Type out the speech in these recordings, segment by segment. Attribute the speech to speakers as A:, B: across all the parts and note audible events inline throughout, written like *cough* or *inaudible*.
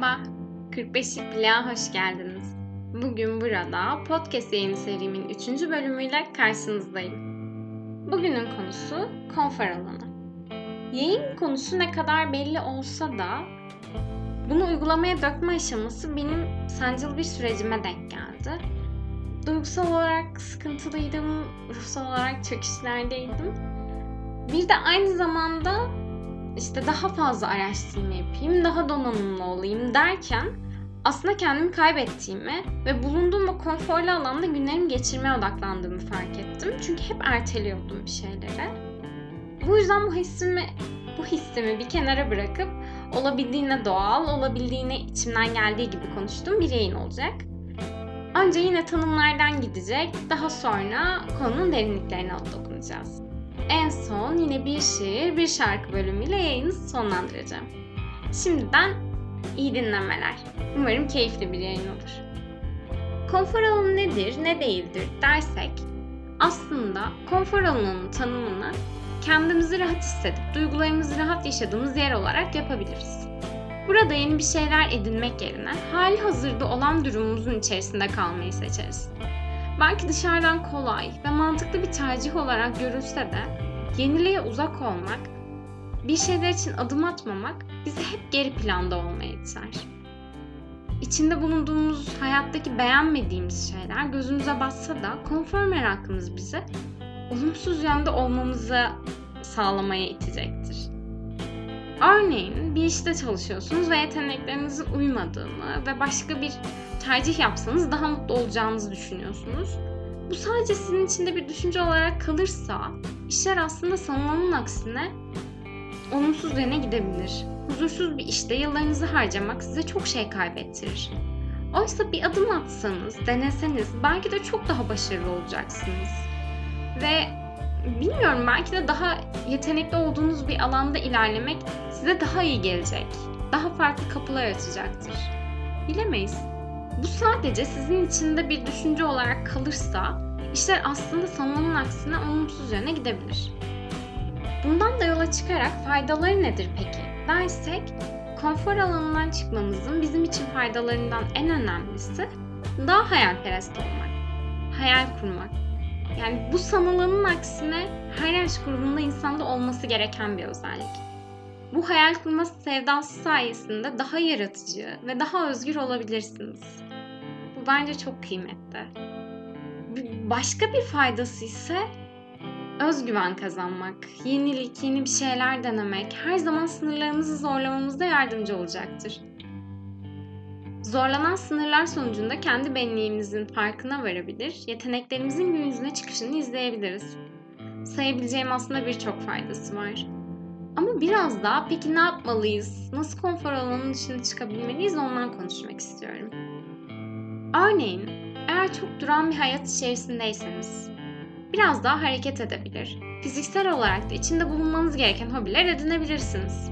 A: Merhaba, 45 Plağa hoş geldiniz. Bugün burada podcast yayın serimin 3. bölümüyle karşınızdayım. Bugünün konusu konfor alanı. Yayın konusu ne kadar belli olsa da bunu uygulamaya dökme aşaması benim sancılı bir sürecime denk geldi. Duygusal olarak sıkıntılıydım, ruhsal olarak çöküşlerdeydim. Bir de aynı zamanda işte daha fazla araştırma yapayım, daha donanımlı olayım derken aslında kendimi kaybettiğimi ve bulunduğum o konforlu alanda günlerimi geçirmeye odaklandığımı fark ettim. Çünkü hep erteliyordum bir şeylere. Bu yüzden bu hissimi bu hissimi bir kenara bırakıp olabildiğine doğal, olabildiğine içimden geldiği gibi konuştuğum bir yayın olacak. Önce yine tanımlardan gidecek, daha sonra konunun derinliklerine dokunacağız. En son yine bir şiir, bir şarkı bölümüyle yayını sonlandıracağım. Şimdiden iyi dinlemeler. Umarım keyifli bir yayın olur. Konfor alanı nedir, ne değildir dersek aslında konfor alanının tanımını kendimizi rahat hissedip duygularımızı rahat yaşadığımız yer olarak yapabiliriz. Burada yeni bir şeyler edinmek yerine hali hazırda olan durumumuzun içerisinde kalmayı seçeriz. Belki dışarıdan kolay ve mantıklı bir tercih olarak görülse de yeniliğe uzak olmak, bir şeyler için adım atmamak bizi hep geri planda olmaya iter. İçinde bulunduğumuz hayattaki beğenmediğimiz şeyler gözümüze batsa da konfor merakımız bizi olumsuz yönde olmamızı sağlamaya itecektir. Örneğin bir işte çalışıyorsunuz ve yeteneklerinizin uymadığını ve başka bir tercih yapsanız daha mutlu olacağınızı düşünüyorsunuz. Bu sadece sizin içinde bir düşünce olarak kalırsa işler aslında sanılanın aksine olumsuz yöne gidebilir. Huzursuz bir işte yıllarınızı harcamak size çok şey kaybettirir. Oysa bir adım atsanız, deneseniz belki de çok daha başarılı olacaksınız. Ve bilmiyorum belki de daha yetenekli olduğunuz bir alanda ilerlemek size daha iyi gelecek. Daha farklı kapılar açacaktır. Bilemeyiz. Bu sadece sizin içinde bir düşünce olarak kalırsa işler aslında sanılanın aksine olumsuz yöne gidebilir. Bundan da yola çıkarak faydaları nedir peki dersek konfor alanından çıkmamızın bizim için faydalarından en önemlisi daha hayalperest olmak, hayal kurmak. Yani bu sanılanın aksine her yaş grubunda insanda olması gereken bir özellik. Bu hayal kurma sevdası sayesinde daha yaratıcı ve daha özgür olabilirsiniz. Bu bence çok kıymetli. Başka bir faydası ise özgüven kazanmak, yenilik, yeni bir şeyler denemek her zaman sınırlarımızı zorlamamızda yardımcı olacaktır. Zorlanan sınırlar sonucunda kendi benliğimizin farkına varabilir, yeteneklerimizin gün yüzüne çıkışını izleyebiliriz. Sayabileceğim aslında birçok faydası var. Ama biraz daha peki ne yapmalıyız? Nasıl konfor alanının dışına çıkabilmeliyiz ondan konuşmak istiyorum. Örneğin eğer çok duran bir hayat içerisindeyseniz biraz daha hareket edebilir. Fiziksel olarak da içinde bulunmanız gereken hobiler edinebilirsiniz.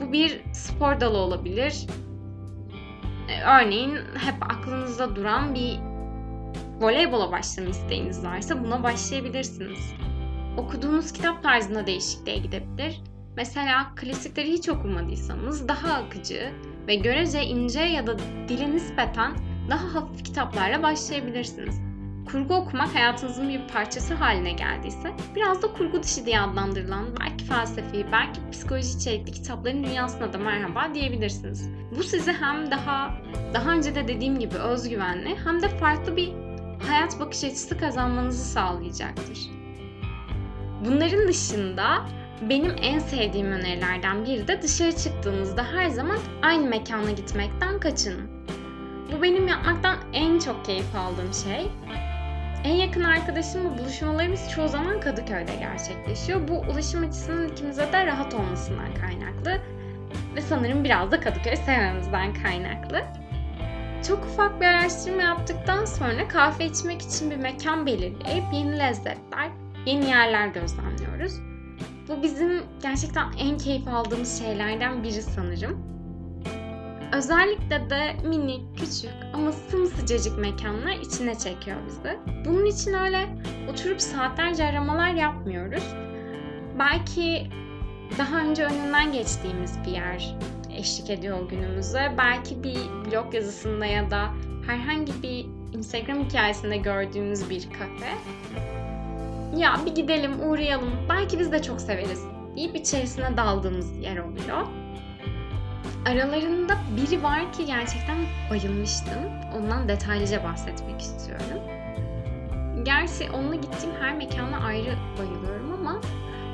A: Bu bir spor dalı olabilir. E, örneğin hep aklınızda duran bir voleybola başlama isteğiniz varsa buna başlayabilirsiniz. Okuduğunuz kitap tarzına değişikliğe gidebilir. Mesela klasikleri hiç okumadıysanız daha akıcı ve görece ince ya da dili nispeten daha hafif kitaplarla başlayabilirsiniz. Kurgu okumak hayatınızın bir parçası haline geldiyse biraz da kurgu dışı diye adlandırılan belki felsefi, belki psikoloji içerikli kitapların dünyasına da merhaba diyebilirsiniz. Bu sizi hem daha daha önce de dediğim gibi özgüvenli hem de farklı bir hayat bakış açısı kazanmanızı sağlayacaktır. Bunların dışında benim en sevdiğim önerilerden biri de dışarı çıktığınızda her zaman aynı mekana gitmekten kaçının. Bu benim yapmaktan en çok keyif aldığım şey. En yakın arkadaşımla buluşmalarımız çoğu zaman Kadıköy'de gerçekleşiyor. Bu ulaşım açısından ikimize de rahat olmasından kaynaklı. Ve sanırım biraz da Kadıköy sevmemizden kaynaklı. Çok ufak bir araştırma yaptıktan sonra kahve içmek için bir mekan belirleyip yeni lezzetler, yeni yerler gözlemliyoruz. Bu bizim gerçekten en keyif aldığımız şeylerden biri sanırım. Özellikle de minik, küçük ama sımsıcacık mekanlar içine çekiyor bizi. Bunun için öyle oturup saatlerce aramalar yapmıyoruz. Belki daha önce önünden geçtiğimiz bir yer, eşlik ediyor günümüze. Belki bir blog yazısında ya da herhangi bir Instagram hikayesinde gördüğümüz bir kafe. Ya bir gidelim, uğrayalım. Belki biz de çok severiz. deyip içerisine daldığımız yer oluyor. Aralarında biri var ki gerçekten bayılmıştım. Ondan detaylıca bahsetmek istiyorum. Gerçi onunla gittiğim her mekana ayrı bayılıyorum ama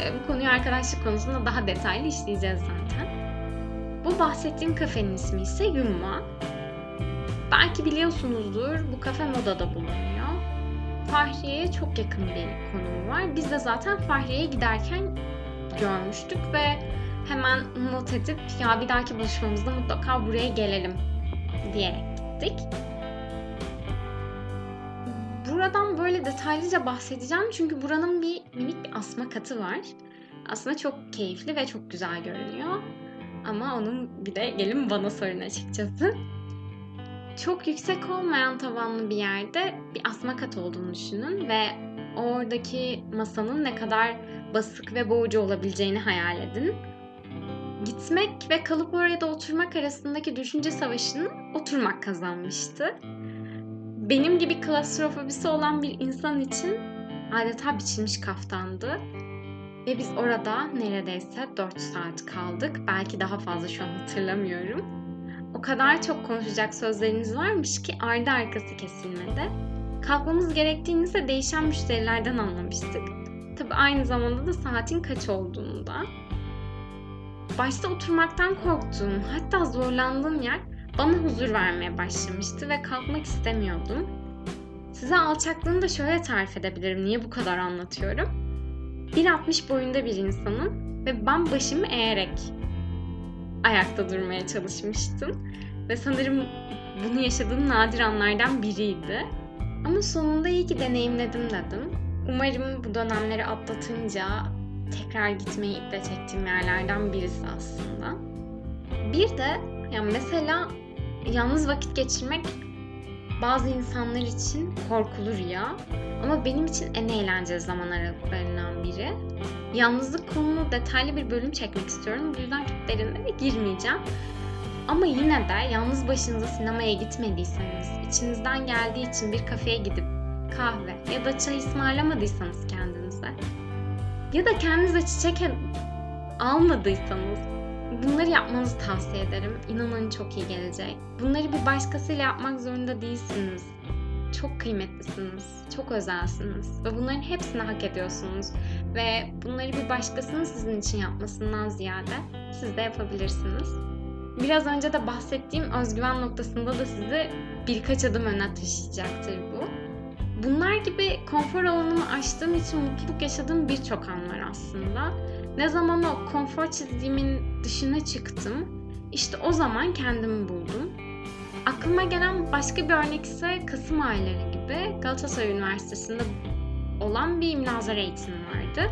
A: e, bu konuyu arkadaşlık konusunda daha detaylı işleyeceğiz zaten. Bu bahsettiğim kafenin ismi ise Yumma. Belki biliyorsunuzdur bu kafe modada bulunuyor. Fahriye'ye çok yakın bir konumu var. Biz de zaten Fahriye'ye giderken görmüştük ve hemen not edip ya bir dahaki buluşmamızda mutlaka buraya gelelim diyerek gittik. Buradan böyle detaylıca bahsedeceğim çünkü buranın bir minik bir asma katı var. Aslında çok keyifli ve çok güzel görünüyor. Ama onun bir de gelin bana sorun açıkçası. Çok yüksek olmayan tavanlı bir yerde bir asma kat olduğunu düşünün ve oradaki masanın ne kadar basık ve boğucu olabileceğini hayal edin. Gitmek ve kalıp orada oturmak arasındaki düşünce savaşını oturmak kazanmıştı. Benim gibi klostrofobisi olan bir insan için adeta biçilmiş kaftandı. Ve biz orada neredeyse 4 saat kaldık. Belki daha fazla şu an hatırlamıyorum. O kadar çok konuşacak sözleriniz varmış ki ardı arkası kesilmedi. Kalkmamız gerektiğini ise değişen müşterilerden anlamıştık. Tabi aynı zamanda da saatin kaç olduğunu da. Başta oturmaktan korktuğum, hatta zorlandığım yer bana huzur vermeye başlamıştı ve kalkmak istemiyordum. Size alçaklığını da şöyle tarif edebilirim. Niye bu kadar anlatıyorum? 1.60 boyunda bir insanım ve ben başımı eğerek ayakta durmaya çalışmıştım. Ve sanırım bunu yaşadığım nadir anlardan biriydi. Ama sonunda iyi ki deneyimledim dedim. Umarım bu dönemleri atlatınca tekrar gitmeyi iple çektiğim yerlerden birisi aslında. Bir de yani mesela yalnız vakit geçirmek bazı insanlar için korkulur ya. Ama benim için en eğlenceli zaman aralıklarından biri. Yalnızlık konulu detaylı bir bölüm çekmek istiyorum. Bu yüzden çok derinlere girmeyeceğim. Ama yine de yalnız başınıza sinemaya gitmediyseniz, içinizden geldiği için bir kafeye gidip kahve ya da çay ısmarlamadıysanız kendinize ya da kendinize çiçek almadıysanız bunları yapmanızı tavsiye ederim. İnanın çok iyi gelecek. Bunları bir başkasıyla yapmak zorunda değilsiniz. Çok kıymetlisiniz, çok özelsiniz ve bunların hepsini hak ediyorsunuz. Ve bunları bir başkasının sizin için yapmasından ziyade siz de yapabilirsiniz. Biraz önce de bahsettiğim özgüven noktasında da sizi birkaç adım öne taşıyacaktır bu. Bunlar gibi konfor alanımı aştığım için mutluluk yaşadığım birçok an var aslında. Ne zaman o konfor çizdiğimin dışına çıktım, işte o zaman kendimi buldum. Aklıma gelen başka bir örnek ise Kasım ayları gibi Galatasaray Üniversitesi'nde olan bir münazara eğitimi vardı.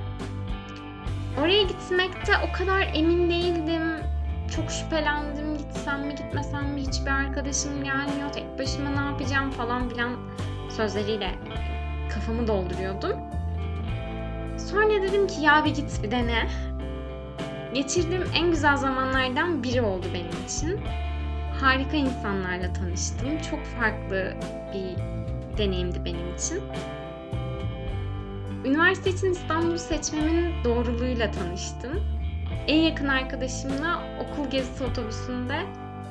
A: Oraya gitmekte o kadar emin değildim. Çok şüphelendim. Gitsem mi gitmesem mi hiçbir arkadaşım gelmiyor. Tek başıma ne yapacağım falan filan sözleriyle kafamı dolduruyordum. Sonra dedim ki ya bir git bir dene. Geçirdiğim en güzel zamanlardan biri oldu benim için. Harika insanlarla tanıştım. Çok farklı bir deneyimdi benim için. Üniversite için İstanbul'u seçmemin doğruluğuyla tanıştım. En yakın arkadaşımla okul gezisi otobüsünde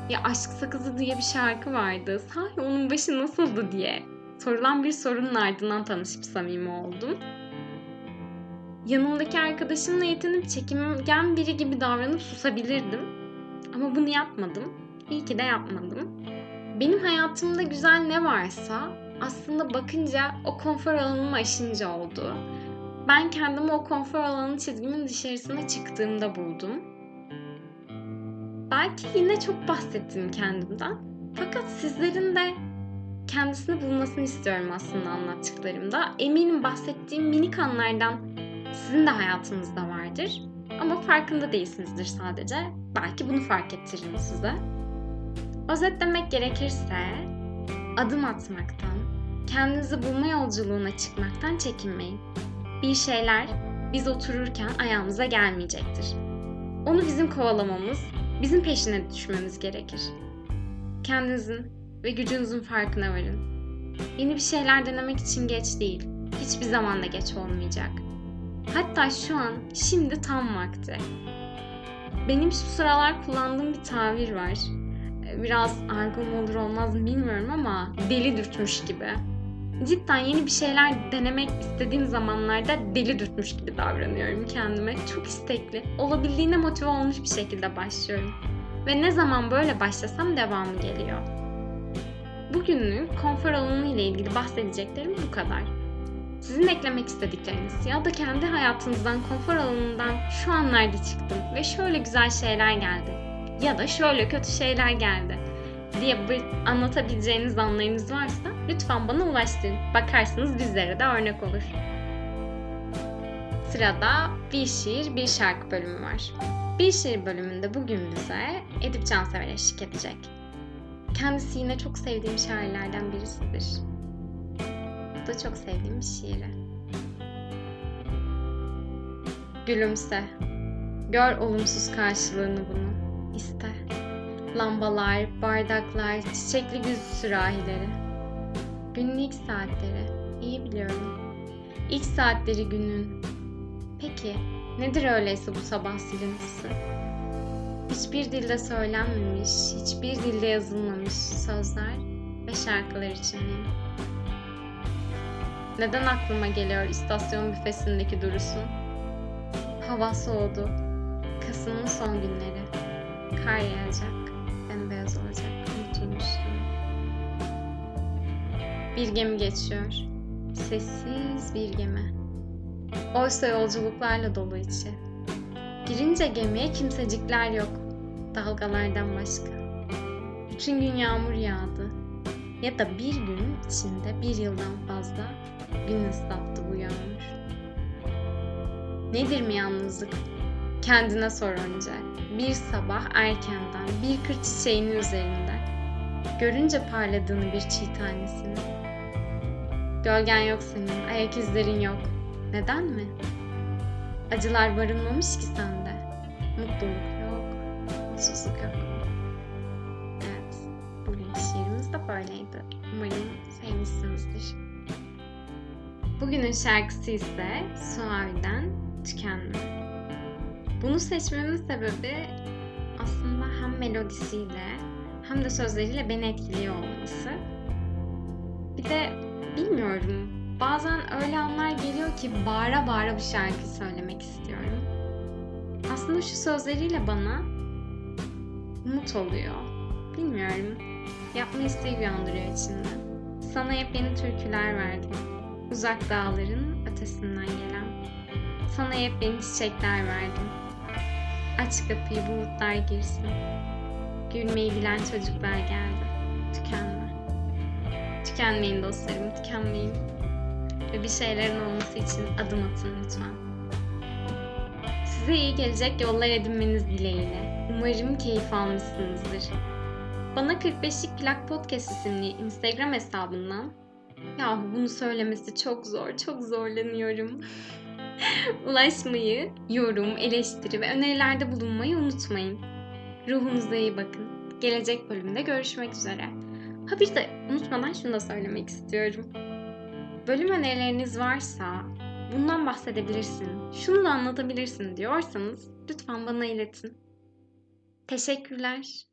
A: ya Aşk Sakızı diye bir şarkı vardı. Sahi onun başı nasıldı diye sorulan bir sorunun ardından tanışıp samimi oldum. Yanımdaki arkadaşımla yetinip çekingen biri gibi davranıp susabilirdim. Ama bunu yapmadım. İyi ki de yapmadım. Benim hayatımda güzel ne varsa aslında bakınca o konfor alanımı aşınca oldu. Ben kendimi o konfor alanı çizgimin dışarısına çıktığımda buldum. Belki yine çok bahsettim kendimden. Fakat sizlerin de kendisini bulmasını istiyorum aslında anlattıklarımda. Eminim bahsettiğim minik anlardan sizin de hayatınızda vardır. Ama farkında değilsinizdir sadece. Belki bunu fark ettiririm size. Özetlemek gerekirse adım atmaktan, kendinizi bulma yolculuğuna çıkmaktan çekinmeyin. Bir şeyler biz otururken ayağımıza gelmeyecektir. Onu bizim kovalamamız, bizim peşine düşmemiz gerekir. Kendinizin ve gücünüzün farkına varın. Yeni bir şeyler denemek için geç değil. Hiçbir zaman da geç olmayacak. Hatta şu an, şimdi tam vakti. Benim şu sıralar kullandığım bir tabir var. Biraz argo olur olmaz bilmiyorum ama deli dürtmüş gibi. Cidden yeni bir şeyler denemek istediğim zamanlarda deli dürtmüş gibi davranıyorum kendime. Çok istekli, olabildiğine motive olmuş bir şekilde başlıyorum. Ve ne zaman böyle başlasam devamı geliyor. Bugünlük konfor alanı ile ilgili bahsedeceklerim bu kadar. Sizin eklemek istedikleriniz ya da kendi hayatınızdan, konfor alanından şu anlarda çıktım ve şöyle güzel şeyler geldi ya da şöyle kötü şeyler geldi diye anlatabileceğiniz anlarınız varsa lütfen bana ulaştırın. Bakarsınız bizlere de örnek olur. Sırada bir şiir, bir şarkı bölümü var. Bir şiir bölümünde bugün bize Edip Cansever eşlik edecek. Kendisi yine çok sevdiğim şairlerden birisidir. Bu da çok sevdiğim şiiri. Gülümse. Gör olumsuz karşılığını bunu. İste. Lambalar, bardaklar, çiçekli güz sürahileri. Günün ilk saatleri. İyi biliyorum. İlk saatleri günün. Peki nedir öyleyse bu sabah silintisi? Hiçbir dilde söylenmemiş, hiçbir dilde yazılmamış sözler ve şarkılar içindeyim. Neden aklıma geliyor istasyon büfesindeki durusun? Hava soğudu. Kasım'ın son günleri. Kar yağacak. Bembeyaz olacak. Unutulmuştum. Bir gemi geçiyor. Sessiz bir gemi. Oysa yolculuklarla dolu içi. Girince gemiye kimsecikler yok. Dalgalardan başka. Bütün gün yağmur yağdı. Ya da bir gün içinde bir yıldan fazla gün ıslattı bu yağmur. Nedir mi yalnızlık? Kendine sor önce. Bir sabah erkenden bir kır çiçeğinin üzerinde. Görünce parladığını bir çiğ tanesini. Gölgen yok senin, ayak izlerin yok. Neden mi? Acılar barınmamış ki sende. Mutluluk yok, mutsuzluk yok. Evet, bugün şiirimiz de böyleydi. Umarım sevmişsinizdir. Bugünün şarkısı ise Suavi'den Tükenme. Bunu seçmemin sebebi aslında hem melodisiyle hem de sözleriyle beni etkiliyor olması. Bir de bilmiyorum bazen öyle anlar geliyor ki bağıra bağıra bir şarkı söylemek istiyorum. Aslında şu sözleriyle bana umut oluyor. Bilmiyorum. Yapma isteği uyandırıyor içinde. Sana hep yeni türküler verdim. Uzak dağların ötesinden gelen. Sana hep yeni çiçekler verdim. Aç kapıyı bulutlar girsin. Gülmeyi bilen çocuklar geldi. Tükenme. Tükenmeyin dostlarım, tükenmeyin. Ve bir şeylerin olması için adım atın lütfen. Size iyi gelecek yollar edinmeniz dileğiyle. Umarım keyif almışsınızdır. Bana 45'lik Plak Podcast isimli Instagram hesabından Yahu bunu söylemesi çok zor, çok zorlanıyorum. *laughs* Ulaşmayı, yorum, eleştiri ve önerilerde bulunmayı unutmayın. Ruhunuza iyi bakın. Gelecek bölümde görüşmek üzere. Ha bir de unutmadan şunu da söylemek istiyorum. Bölüm önerileriniz varsa bundan bahsedebilirsin, şunu da anlatabilirsin diyorsanız lütfen bana iletin. Teşekkürler.